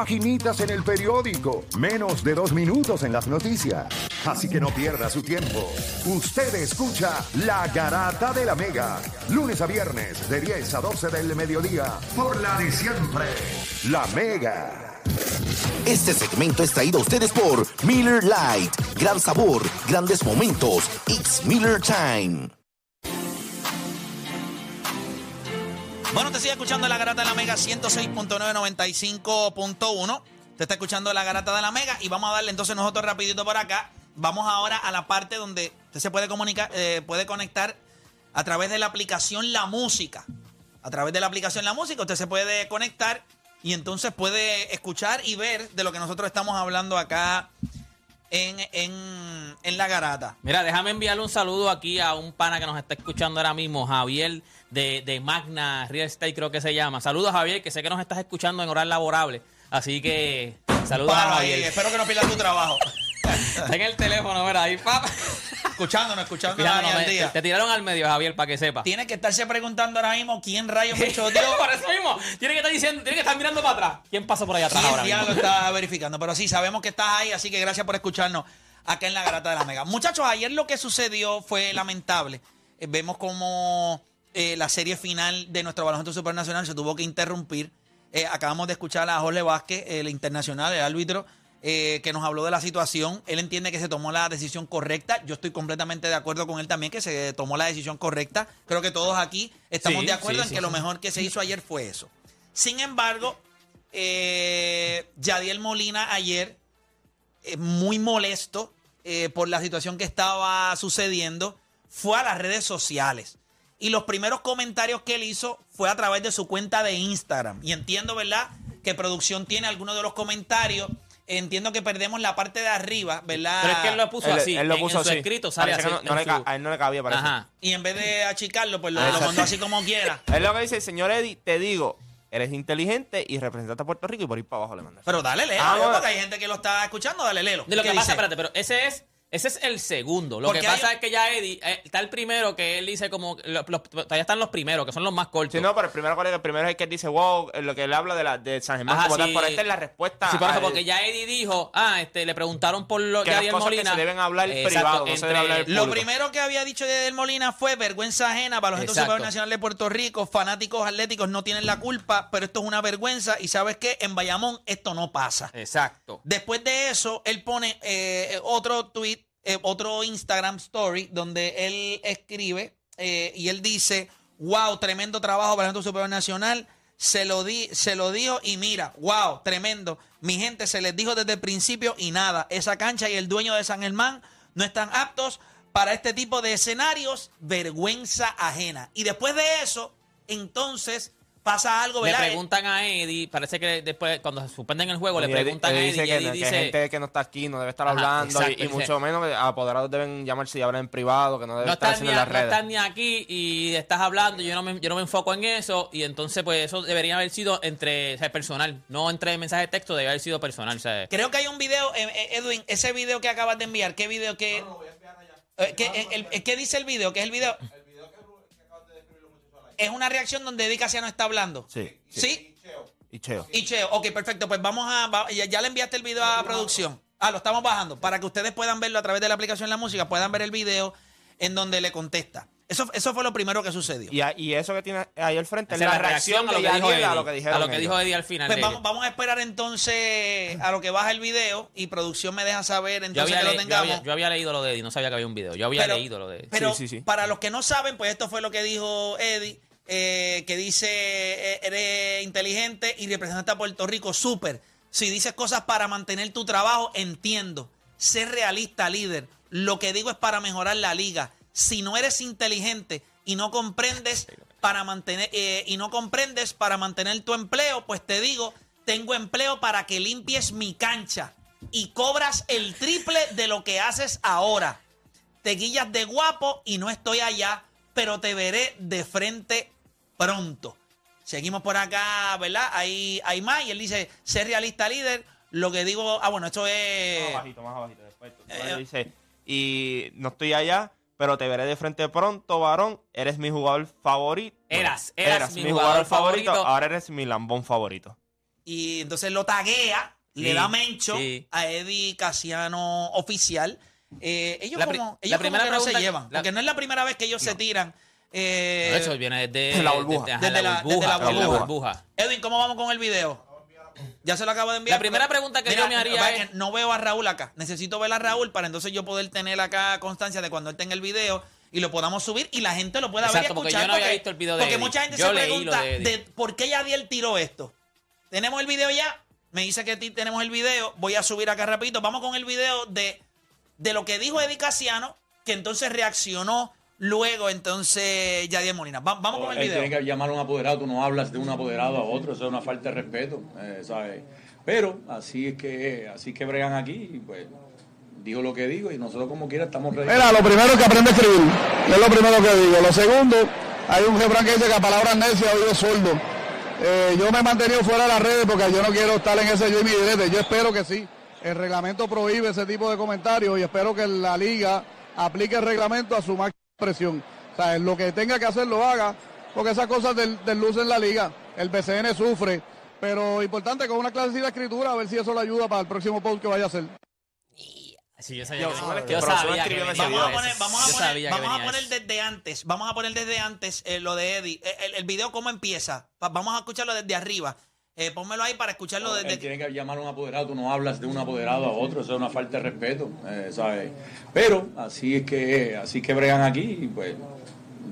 paginitas en el periódico, menos de dos minutos en las noticias. Así que no pierda su tiempo. Usted escucha La Garata de la Mega, lunes a viernes de 10 a 12 del mediodía, por la de siempre, La Mega. Este segmento es traído a ustedes por Miller Lite. Gran sabor, grandes momentos. It's Miller Time. Bueno, te sigue escuchando la garata de la Mega 106.995.1. Te está escuchando la garata de la Mega y vamos a darle entonces nosotros rapidito por acá. Vamos ahora a la parte donde usted se puede comunicar, eh, puede conectar a través de la aplicación La Música. A través de la aplicación La Música usted se puede conectar y entonces puede escuchar y ver de lo que nosotros estamos hablando acá en, en, en la garata. Mira, déjame enviarle un saludo aquí a un pana que nos está escuchando ahora mismo, Javier de, de Magna Real Estate, creo que se llama. Saludos, Javier, que sé que nos estás escuchando en horario laborable. Así que saludos Para a ahí, Javier. espero que no pierdas tu trabajo. Está en el teléfono, mira, ahí, papá. escuchándonos, escuchándonos Mira, ahí no, al me- día. te tiraron al medio, Javier, para que sepa. Tiene que estarse preguntando ahora mismo quién rayos me choteó. por eso mismo. Tiene que estar diciendo, tiene que estar mirando para atrás. ¿Quién pasó por allá atrás ¿Quién ahora ya mismo? lo está verificando? Pero sí, sabemos que estás ahí, así que gracias por escucharnos acá en la Garata de la Mega. Muchachos, ayer lo que sucedió fue lamentable. Eh, vemos como eh, la serie final de nuestro baloncesto supernacional se tuvo que interrumpir. Eh, acabamos de escuchar a Jorge Vázquez, el internacional, el árbitro, eh, que nos habló de la situación. Él entiende que se tomó la decisión correcta. Yo estoy completamente de acuerdo con él también que se tomó la decisión correcta. Creo que todos aquí estamos Sí, de acuerdo sí, en sí, que lo mejor que se hizo ayer fue eso. Sin embargo, eh, Yadiel Molina ayer, eh, muy molesto eh, por la situación que estaba sucediendo, fue a las redes sociales. Y los primeros comentarios que él hizo fue a través de su cuenta de Instagram. Y entiendo, ¿verdad? Que producción tiene algunos de los comentarios. Entiendo que perdemos la parte de arriba, ¿verdad? Pero es que él lo puso Él- así. él lo en- puso en su así. escrito sale así. no- le su- a él no le cabía, parece. Ajá. Y en vez de achicarlo, pues lo, Ah, lo mandó así como quiera. Es lo que dice, señor Eddie, te digo, eres inteligente y representaste a Puerto Rico y por ir para abajo le mandas. Pero dale, léelo, Ah, porque hay gente que lo está escuchando, dale, léelo. De lo ¿Qué que pasa, dice? espérate, pero ese es, ese es el segundo. Lo Porque que pasa hay- es que ya Eddie, eh, está el primero que él dice como, lo- lo- todavía están los primeros, que son los más cortos. Sí, no, pero el primero, el primero es el que dice, wow, eh, lo que él habla de, la, de San Germán Ajá, como tal, sí. por esta es la respuesta. Sí, por eso, al- porque ya Eddie dijo, ah, este, le preguntaron por lo Que Adiel cosas que Molina. se deben hablar Exacto, privado, no se debe hablar en Lo primero que había dicho de Molina fue vergüenza ajena para los. Superior Nacional de Puerto Rico. Fanáticos atléticos no tienen la culpa, pero esto es una vergüenza. Y sabes qué, en Bayamón esto no pasa. Exacto. Después de eso, él pone eh, otro tweet, eh, otro Instagram story, donde él escribe eh, y él dice: Wow, tremendo trabajo para el Superior Nacional. Se lo, di, se lo dijo y mira, wow, tremendo. Mi gente se les dijo desde el principio y nada. Esa cancha y el dueño de San Germán no están aptos para este tipo de escenarios. Vergüenza ajena. Y después de eso, entonces pasa algo, Le ¿verdad? preguntan a Eddie, parece que después, cuando se suspenden el juego, Y le Eddie- preguntan a Eddie dice y que, Eddie no- que dice... gente que no está aquí no debe estar Ajá, hablando y- exacto, y, dice- mucho menos que apoderados deben llamarse y hablar en privado, que no deben no estar haciendo a- en las no redes. estás ni aquí y estás hablando, yo no, me, yo no me enfoco en eso y entonces pues eso debería haber sido entre, o sea, personal, no entre mensaje de texto, debe haber sido personal, o sea, Creo que hay un video, eh, eh, Edwin, ese video que acabas de enviar, ¿qué video que... Eh, ¿qué, eh, el- el- ¿qué dice el video? ¿Qué es el video? Es una reacción donde Eddie Casiano está hablando. Sí, ¿Sí? Y Cheo. Y Cheo, ok, perfecto. Pues vamos a. va- ya, ya le enviaste el video a producción. Ah, lo estamos bajando. Para que ustedes puedan verlo a través de la aplicación La Música, puedan ver el video en donde le contesta. Eso, eso fue lo primero que sucedió. Y, a- y eso que tiene ahí al frente es la reacción a lo que dijo Eddie, a lo que dijeron a lo que ellos. dijo Eddie al final. Pues vamos, vamos a esperar entonces a lo que baja el video y producción me deja saber yo, entonces había que lo yo, tengamos. había, yo había leído lo de Eddie, no sabía que había un video, yo había Pero- leído lo de Eddie. Pero Sí, sí, sí. para los que no saben, pues esto fue lo que dijo Eddie, eh, que dice, eh, eres inteligente y representa a Puerto Rico, súper. Si dices cosas para mantener tu trabajo, entiendo. Sé realista, líder. Lo que digo es para mejorar la liga. Si no eres inteligente y no comprendes para mantener eh, y no comprendes para mantener tu empleo, pues te digo, tengo empleo para que limpies mi cancha y cobras el triple de lo que haces ahora te guillas de guapo y no estoy allá, pero te veré de frente pronto. Seguimos por acá, ¿verdad? Hay, hay más y él dice, ser realista líder, lo que digo, ah, bueno, esto es... Más abajito, más abajito. Después, Eh, dice, y no estoy allá, pero te veré de frente pronto, varón. Eres mi jugador favorito. Eras, eras mi mi jugador jugador favorito. favorito. Ahora eres mi lambón favorito. y entonces lo taguea, le da mencho sí. a Eddie Casiano oficial. Eh, ellos La como, la ellos como primera que no se llevan, la- porque no es la primera vez que ellos se tiran. Eh, Eso viene desde la burbuja. desde, la- desde la desde burbuja. Edwin, ¿cómo vamos con el video? Ya se lo acabo de enviar. La primera pregunta que yo me haría es- que No veo a Raúl acá. Necesito ver a Raúl para entonces yo poder tener acá constancia de cuando él tenga el video y lo podamos subir y la gente lo pueda ver y Exacto, porque escuchar. yo no había visto el video de Porque mucha gente Yo se pregunta de de por qué Yadiel tiró esto. Tenemos el video ya. Me dice que tenemos el video. Voy a subir acá rapidito. Vamos con el video de, de lo que dijo Eddie Casiano, que entonces reaccionó luego entonces Yadiel Molina. Va- vamos con el video. tiene que llamar a un apoderado, tú no hablas de un apoderado a otro, eso es una falta de respeto, eh, ¿sabes? Pero así es que así que bregan aquí, y pues digo lo que digo y nosotros como quiera estamos ready. Mira, lo primero que aprende a escribir, es lo primero que digo. Lo segundo, hay un refrán que dice que a palabras necias oído sordo. Eh, yo me he mantenido fuera de las redes porque yo no quiero estar en ese yo y mi direte. Yo espero que sí. El reglamento prohíbe ese tipo de comentarios y espero que la liga aplique el reglamento a su máxima expresión. O sea, lo que tenga que hacer lo haga, porque esas cosas del, en la liga. El BCN sufre, pero importante con una clasecita de escritura a ver si eso le ayuda para el próximo post que vaya a hacer. Sí, yo sabía Yo, que, ¿sabes yo qué? Pero eso sabía que escribió en venía ese Vamos a poner, vamos a poner, vamos a poner desde antes, vamos a poner desde antes eh, lo de Eddie. Eh, El, el video cómo empieza. Va- Vamos a escucharlo desde arriba. Eh, pónmelo ahí para escucharlo Él desde. tiene que llamar a un apoderado, tú no hablas de un apoderado a otro, eso es una falta de respeto, eh, ¿sabes? Pero así es que así que bregan aquí y pues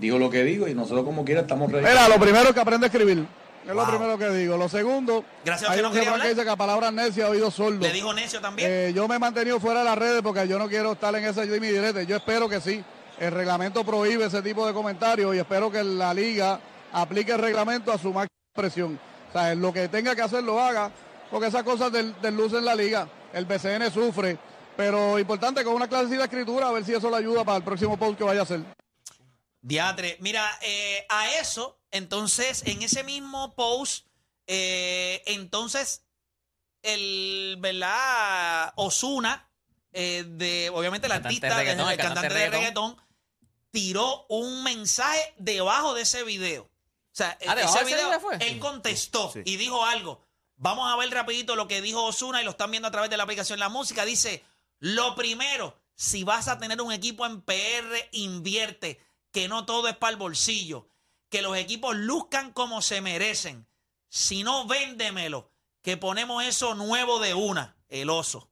digo lo que digo y nosotros como quiera estamos ready. Mira, lo primero que aprende a escribir. Es lo primero que digo. Lo segundo, Gracias a hay que no que dice que a palabras necias oído sordo. Le dijo necio también. Eh, yo me he mantenido fuera de las redes porque yo no quiero estar en ese mi direte. Yo espero que sí. El reglamento prohíbe ese tipo de comentarios y espero que la liga aplique el reglamento a su máxima expresión. O sea, lo que tenga que hacer lo haga, porque esas cosas del, del luz en la liga. El BCN sufre, pero importante con una clasecita de escritura a ver si eso le ayuda para el próximo post que vaya a hacer. Diatre. Mira, eh, a eso, entonces, en ese mismo post, eh, entonces, el, ¿verdad? Osuna, eh, de, obviamente el Cantante artista, de reggaetón, el, el cantante cantante de de reggaetón, tiró un mensaje debajo de ese video. O sea, Ah, debajo ese de ese video, él contestó y dijo algo. Vamos a ver rapidito lo que dijo Osuna y lo están viendo a través de la aplicación La Música. Dice, lo primero, si vas a tener un equipo en PR, invierte, que no todo es para el bolsillo, que los equipos luzcan como se merecen. Si no, véndemelo, que ponemos eso nuevo de una, el oso.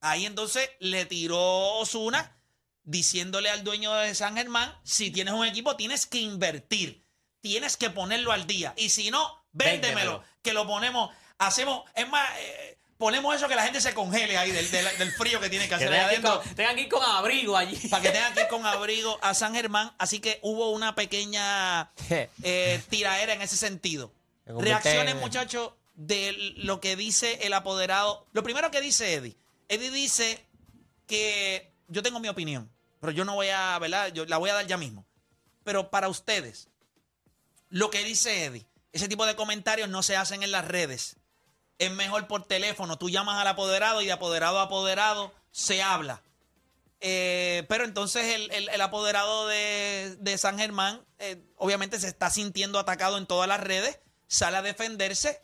Ahí entonces le tiró Osuna diciéndole al dueño de San Germán, si tienes un equipo tienes que invertir, tienes que ponerlo al día. Y si no, véndemelo, Véndemelo. que lo ponemos, hacemos, es más, eh, ponemos eso que la gente se congele ahí del, del- del frío que tiene que Que hacer. tengan que, con, tengan que ir con abrigo allí. para que tengan que ir con abrigo a San Germán. Así que hubo una pequeña eh, tiraera en ese sentido. Reacciones, muchachos, de lo que dice el apoderado. Lo primero que dice Eddie. Eddie dice que yo tengo mi opinión, pero yo no voy a, ¿verdad? Yo la voy a dar ya mismo. Pero para ustedes, lo que dice Eddie, ese tipo de comentarios no se hacen en las redes. Es mejor por teléfono. Tú llamas al apoderado y de apoderado a apoderado se habla. Eh, pero entonces el, el- apoderado de, de San Germán eh, obviamente se está sintiendo atacado en todas las redes, sale a defenderse,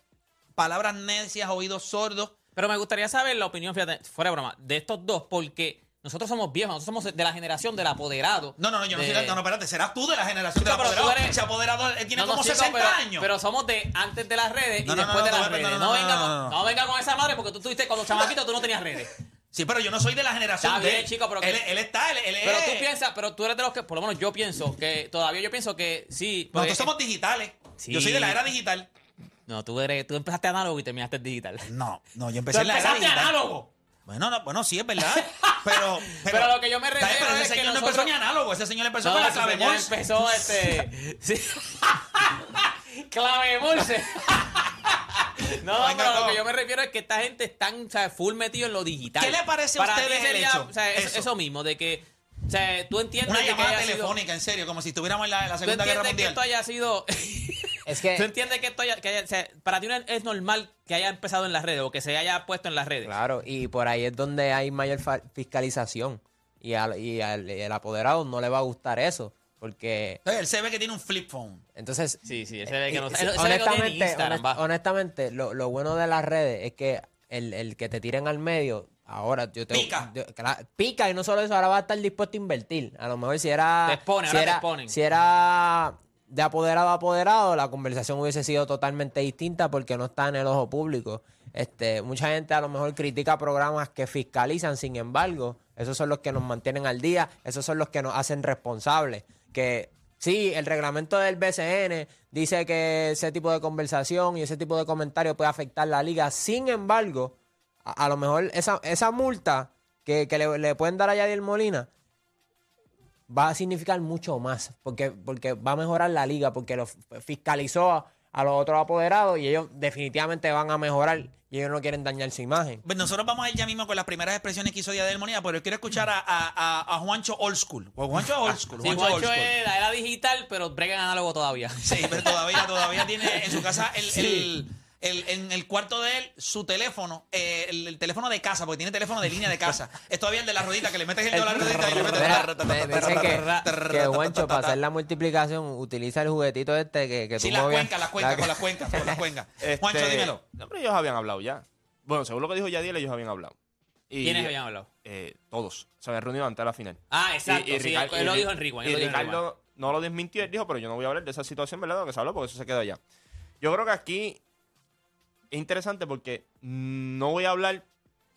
palabras necias, oídos sordos. Pero me gustaría saber la opinión, fíjate, fuera de broma, de estos dos, porque nosotros somos viejos, nosotros somos de la generación del apoderado. No, no, no, yo no de- soy, no, no, espérate, serás tú de la generación Chico, del apoderado. eres- Ese apoderado eh, tiene No, no, como chico, 60 pero, años. Pero somos de antes de las redes No, y después de las redes. no, venga, con- no, no. no venga con esa madre porque tú tuviste cuando chamaquito tú no tenías redes. sí, pero yo no soy de la generación Está de bien, él. chico, pero que- él, él está, él, él Pero es- tú piensas, pero tú eres de los que, por lo menos yo pienso que todavía yo pienso que sí. porque- Nosotros somos digitales. Sí. Yo soy de la era digital. No, tú eres, tú empezaste análogo y terminaste digital. No, no, yo empecé en la era empezaste digital. análogo. Bueno, no, bueno, sí, es verdad. Pero, Pero lo que yo me Está bien, refiero pero ese es que señor no nosotros- empezó ni análogo. Ese señor empezó con la ese clave señor Morse. empezó este. Sí. clave Morse. No, Venga, pero lo que yo me refiero es que esta gente está o sea, full metido en lo digital. ¿Qué le parece a Para ustedes ti el sería, hecho? o sea, eso. Eso. eso mismo, de que o sea, tú entiendes Una de que llamada haya sido- telefónica, en serio, como si estuviéramos en la, en la Tú Segunda Guerra entiendes que Mundial. esto haya sido. Es que- Tú entiendes que esto haya. que haya- o sea, para ti no es normal que haya empezado en las redes o que se haya puesto en las redes. Claro, y por ahí es donde hay mayor fiscalización. Y al, y al- y al apoderado no le va a gustar eso. Porque Entonces, él se ve que tiene un flip phone. entonces Sí, sí, ese ve que no Eh, sí, ve que no tiene honestamente, Instagram, honest- honestamente lo, lo bueno de las redes es que el, el que te tiren al medio, ahora yo te Pica. yo- cla- pica y no solo eso, ahora va a estar dispuesto a invertir. A lo mejor si era. Te expone, si ahora te exponen. Si era de apoderado a apoderado, la conversación hubiese sido totalmente distinta porque no está en el ojo público. Este, mucha gente a lo mejor critica programas que fiscalizan, sin embargo, esos son los que nos mantienen al día, esos son los que nos hacen responsables. Que sí, el reglamento del BCN dice que ese tipo de conversación y ese tipo de comentario puede afectar la liga. Sin embargo, a, lo mejor esa, esa multa que, que le, le pueden dar a Yadier Molina va a significar mucho más, porque, porque va a mejorar la liga, porque lo fiscalizó a, a los otros apoderados y ellos definitivamente van a mejorar y ellos no quieren dañar su imagen. Pues nosotros vamos a ir ya mismo con las primeras expresiones que hizo Día de Armonía, pero yo quiero escuchar a, a, a- a Juancho Old School. O Juancho Old School. Sí, Juancho Old Juancho School. es la era digital, pero brega en análogo todavía. Sí, pero todavía, todavía tiene en su casa el, el- el- en el cuarto de él su teléfono, eh, el, el teléfono de casa, porque tiene teléfono de línea de casa. Es todavía el de la rodita, que le metes el dedo a la rodita y le metes Mira, dicen que, que Juancho, para hacer la multiplicación, utiliza el juguetito este que, que tú Sí, las cuencas, las cuencas, La- con las cuencas, con las cuencas. Este, Juancho, dímelo. No, pero ellos habían hablado ya. Bueno, según lo que dijo Yadiel, ellos habían hablado. Y, ¿Quiénes habían hablado? eh, todos. Se habían reunido antes de la final. Ah, exacto. sí, Ricardo- él lo y- dijo en Rewind. él Y lo dijo en Rewind. Ricardo no lo desmintió, él dijo, pero yo no voy a hablar de esa situación, ¿verdad? Lo que se habló, porque eso se quedó allá. Yo creo que aquí es interesante porque no voy a hablar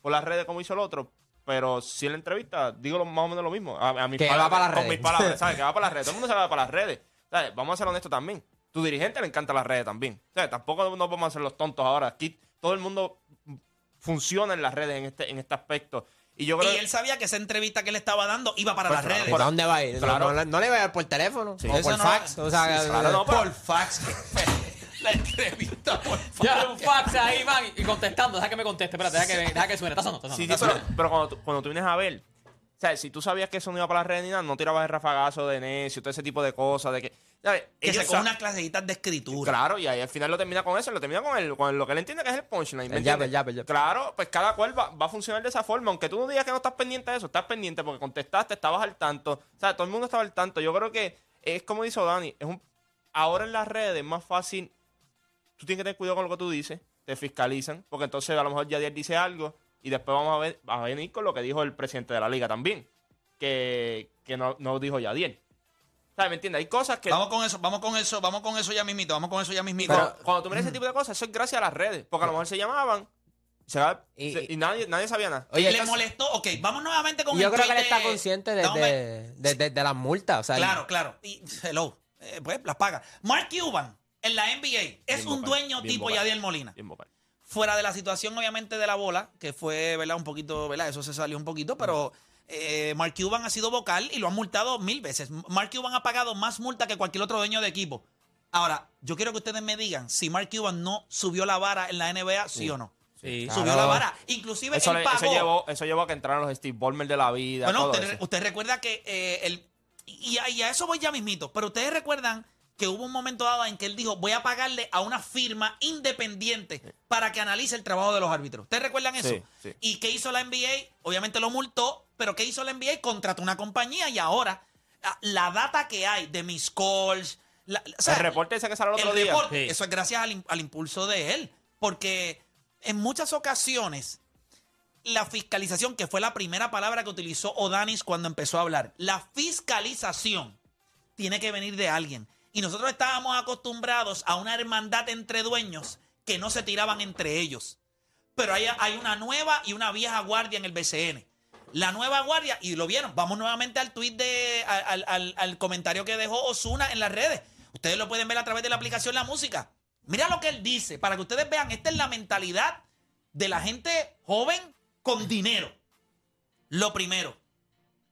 por las redes como hizo el otro, pero si en la entrevista digo lo- más o menos lo mismo. A, a mis Que va para las con redes. mis palabras, ¿sabes? Que va para las redes. Todo el mundo se va para las redes. ¿Sabes? Vamos a ser honestos también. Tu dirigente le encanta las redes también. ¿Sabes? Tampoco nos vamos a hacer los tontos ahora. Aquí todo el mundo funciona en las redes en este, en este aspecto. Y yo creo Y él sabía que esa entrevista que le estaba dando iba para Pues las claro, redes. ¿Por dónde va a ir? Claro. No, no- no le va a ir por teléfono o por no- fax. O sea, Sí, claro, no, pero- por fax. la entrevista por fax. Ya, un fax ahí, man, y contestando. Deja que me conteste. Espérate, deja que, deja que suene. Está sonando, está Sí, sonando, sí, está pero, sonando. pero cuando, tú, cuando tú vienes a ver, o sea, si tú sabías que eso no iba para las redes ni nada, no tirabas el rafagazo de necio, todo ese tipo de cosas, de que, ¿sabes? Que Ellos sa- unas clasecitas de escritura. Claro, y ahí al final lo termina con eso, lo termina con, el, con lo que él entiende que es el punchline. ¿me El jab, entiendes? el jab, el jab. Claro, pues cada cual va, va a funcionar de esa forma. Aunque tú no digas que no estás pendiente de eso, estás pendiente porque contestaste, estabas al tanto. O sea, todo el mundo estaba al tanto. Yo creo que es como dice Dani, es un, ahora en las redes es más fácil. Tú tienes que tener cuidado con lo que tú dices, te fiscalizan, porque entonces a lo mejor Yadier dice algo y después vamos a ver, va a venir con lo que dijo el presidente de la liga también, que, que no, no dijo Yadier. ¿Sabes? ¿Me entiendes? Hay cosas que. Vamos con eso, vamos con eso, vamos con eso ya mismito, vamos con eso ya mismito. Cuando, cuando tú miras ese tipo de cosas, eso es gracias a las redes. Porque a lo mejor se llamaban se va- Y- se- y, nadie, nadie sabía nada. Oye, le molestó. Ok, vamos nuevamente con yo el creo que él está consciente de, de, de- de- de las multas. O sea, Claro, claro. Y, hello, eh, pues las paga. Mark Cuban en la NBA es Bien un dueño tipo. Yadiel Molina. Fuera de la situación, obviamente, de la bola, que fue, ¿verdad? Un poquito, ¿verdad? Eso se salió un poquito, pero eh, Mark Cuban ha sido vocal y lo han multado mil veces. Mark Cuban ha pagado más multa que cualquier otro dueño de equipo. Ahora, yo quiero que ustedes me digan si Mark Cuban no subió la vara en la NBA, sí o no. Sí. Claro. Subió la vara. Inclusive Eso, él le- pagó. eso llevó, eso llevó a que entraran los Steve Ballmer de la vida. Bueno, todo usted, eso. usted recuerda que eh, el. Y a, y a eso voy ya mismito. Pero ustedes recuerdan que hubo un momento dado en que él dijo: Voy a pagarle a una firma independiente para que analice el trabajo de los árbitros. ¿Ustedes recuerdan eso? Sí, sí. ¿Y qué hizo la NBA? Obviamente lo multó, pero ¿qué hizo la NBA? Contrató una compañía y ahora ah, la data que hay de mis calls. la- o sea, el reporte ese que salió el el otro día. reporte, Sí. eso es gracias al, al impulso de él. Porque en muchas ocasiones, la fiscalización, que fue la primera palabra que utilizó Odanis cuando empezó a hablar, la fiscalización tiene que venir de alguien. Y nosotros estábamos acostumbrados a una hermandad entre dueños que no se tiraban entre ellos. Pero hay, hay una nueva y una vieja guardia en el BCN. La nueva guardia, y lo vieron, vamos nuevamente al tweet de, al, al- al comentario que dejó Osuna en las redes. Ustedes lo pueden ver a través de la aplicación La Música. Mira lo que él dice, para que ustedes vean, esta es la mentalidad de la gente joven con dinero. Lo primero,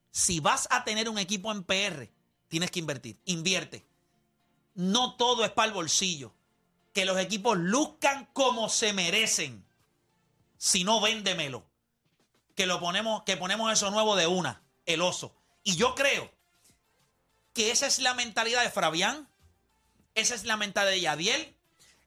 si vas a tener un equipo en PR, tienes que invertir. Invierte. No todo es para el bolsillo. Que los equipos luzcan como se merecen. Si no, véndemelo. Que lo ponemos, que ponemos eso nuevo de una, el oso. Y yo creo que esa es la mentalidad de Fabián, esa es la mentalidad de Yadiel,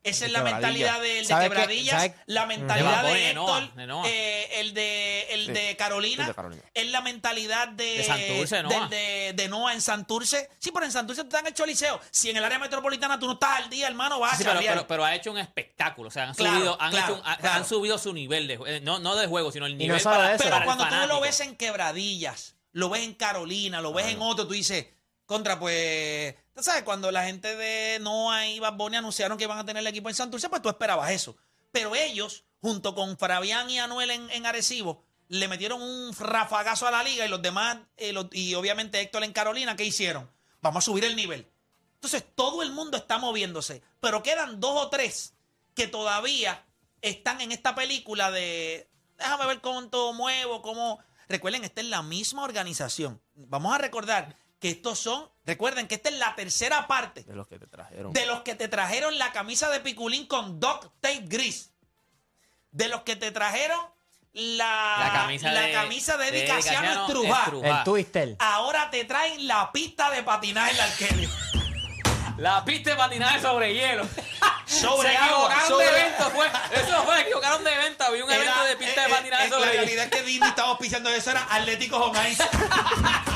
Esa es De la mentalidad del de ¿Sabe qué? Quebradillas, ¿Sabe? la mentalidad De de, de Héctor, de eh, el de el Sí. de Carolina, El de Carolina. es la mentalidad de De Santurce, Noah. de, de en Santurce. Sí, pero en Santurce tú estás en el Choliseo. Si en el área metropolitana tú no estás al día, hermano, vas Sí, a pero, pero, pero ha hecho un espectáculo. O sea, han, Claro, subido, han, claro, hecho un- ha- claro. han subido su nivel de jue- no, no de juego, sino el nivel solo para, eso. para Pero el cuando tú lo ves en quebradillas, lo ves en Carolina, lo ves en otro, tú dices, contra, pues, tú sabes, cuando la gente de Noah y Bad Bunny anunciaron que iban a tener el equipo en Santurce, pues tú esperabas eso. Pero ellos, junto con Fabián y Anuel en, en Arecibo, le metieron un rafagazo a la liga y los demás, eh, y obviamente Héctor en Carolina, ¿qué hicieron? Vamos a subir el nivel. Entonces, todo el mundo está moviéndose, pero quedan dos o tres que todavía están en esta película de déjame ver cuánto muevo, cómo. Recuerden, esta es la misma organización. Vamos a recordar que estos son, recuerden que esta es la tercera parte De los que te trajeron. de los que te trajeron la camisa de piculín con duct tape gris. De los que te trajeron la, La camisa la de- camisa de Casiano. El Twister. Ahora te traen la pista de patinaje en la pista de patinaje sobre hielo. Sobre Se equivocaron sobre- de evento. Fue, eso fue, equivocaron de evento. Había un evento de pista eh, de patinaje eh, sobre La hielo. realidad es que Disney estaba auspiciando eso, era Atlético Home Ice.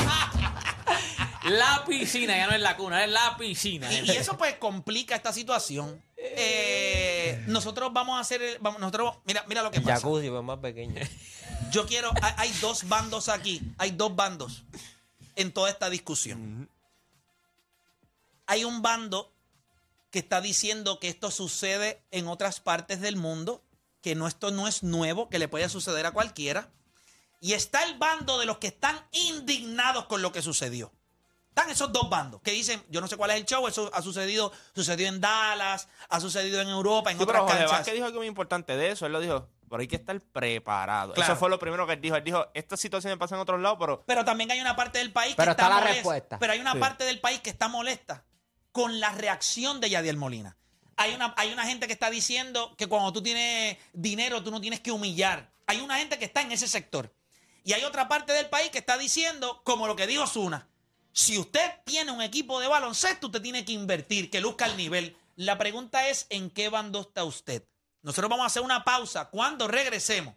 La piscina, ya no es la cuna, es la piscina. Y, y eso pues complica esta situación. Eh, nosotros vamos a hacer, vamos, nosotros, mira, mira lo que pasa. jacuzzi, pues más pequeño. Yo quiero, hay, hay dos bandos aquí, hay dos bandos en toda esta discusión. Hay un bando que está diciendo que esto sucede en otras partes del mundo, que no, esto no es nuevo, que le puede suceder a cualquiera. Y está el bando de los que están indignados con lo que sucedió. Están esos dos bandos que dicen, yo no sé cuál es el show, eso ha sucedido, sucedió en Dallas, ha sucedido en Europa, en Sí, otras pero Jorge canchas. Vázquez dijo algo muy importante de eso. Él lo dijo, pero hay que estar preparado. Claro. Eso fue lo primero que él dijo. Él dijo, estas situaciones pasan en otros lados, pero Pero también hay una parte del país que Pero está, está la molesta. respuesta. Pero hay una Sí. parte del país que está molesta con la reacción de Yadiel Molina. Hay una, hay una gente que está diciendo que cuando tú tienes dinero tú no tienes que humillar. Hay una gente que está en ese sector. Y hay otra parte del país que está diciendo, como lo que dijo Zuna, si usted tiene un equipo de baloncesto, usted tiene que invertir, que luzca el nivel. La pregunta es, ¿en qué bando está usted? Nosotros vamos a hacer una pausa. Cuando regresemos,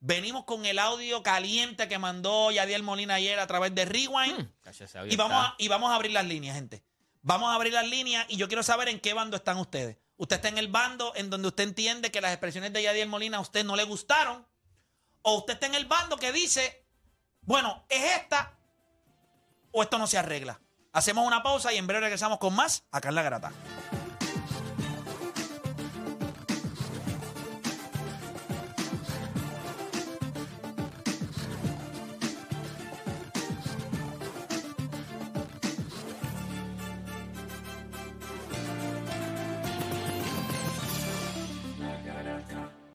venimos con el audio caliente que mandó Yadiel Molina ayer a través de Rewind. Y vamos, a, y vamos a abrir las líneas, gente. Vamos a abrir las líneas y yo quiero saber en qué bando están ustedes. ¿Usted está en el bando en donde usted entiende que las expresiones de Yadiel Molina a usted no le gustaron? ¿O usted está en el bando que dice, bueno, es esta o esto no se arregla? Hacemos una pausa y en breve regresamos con más acá en La Grata.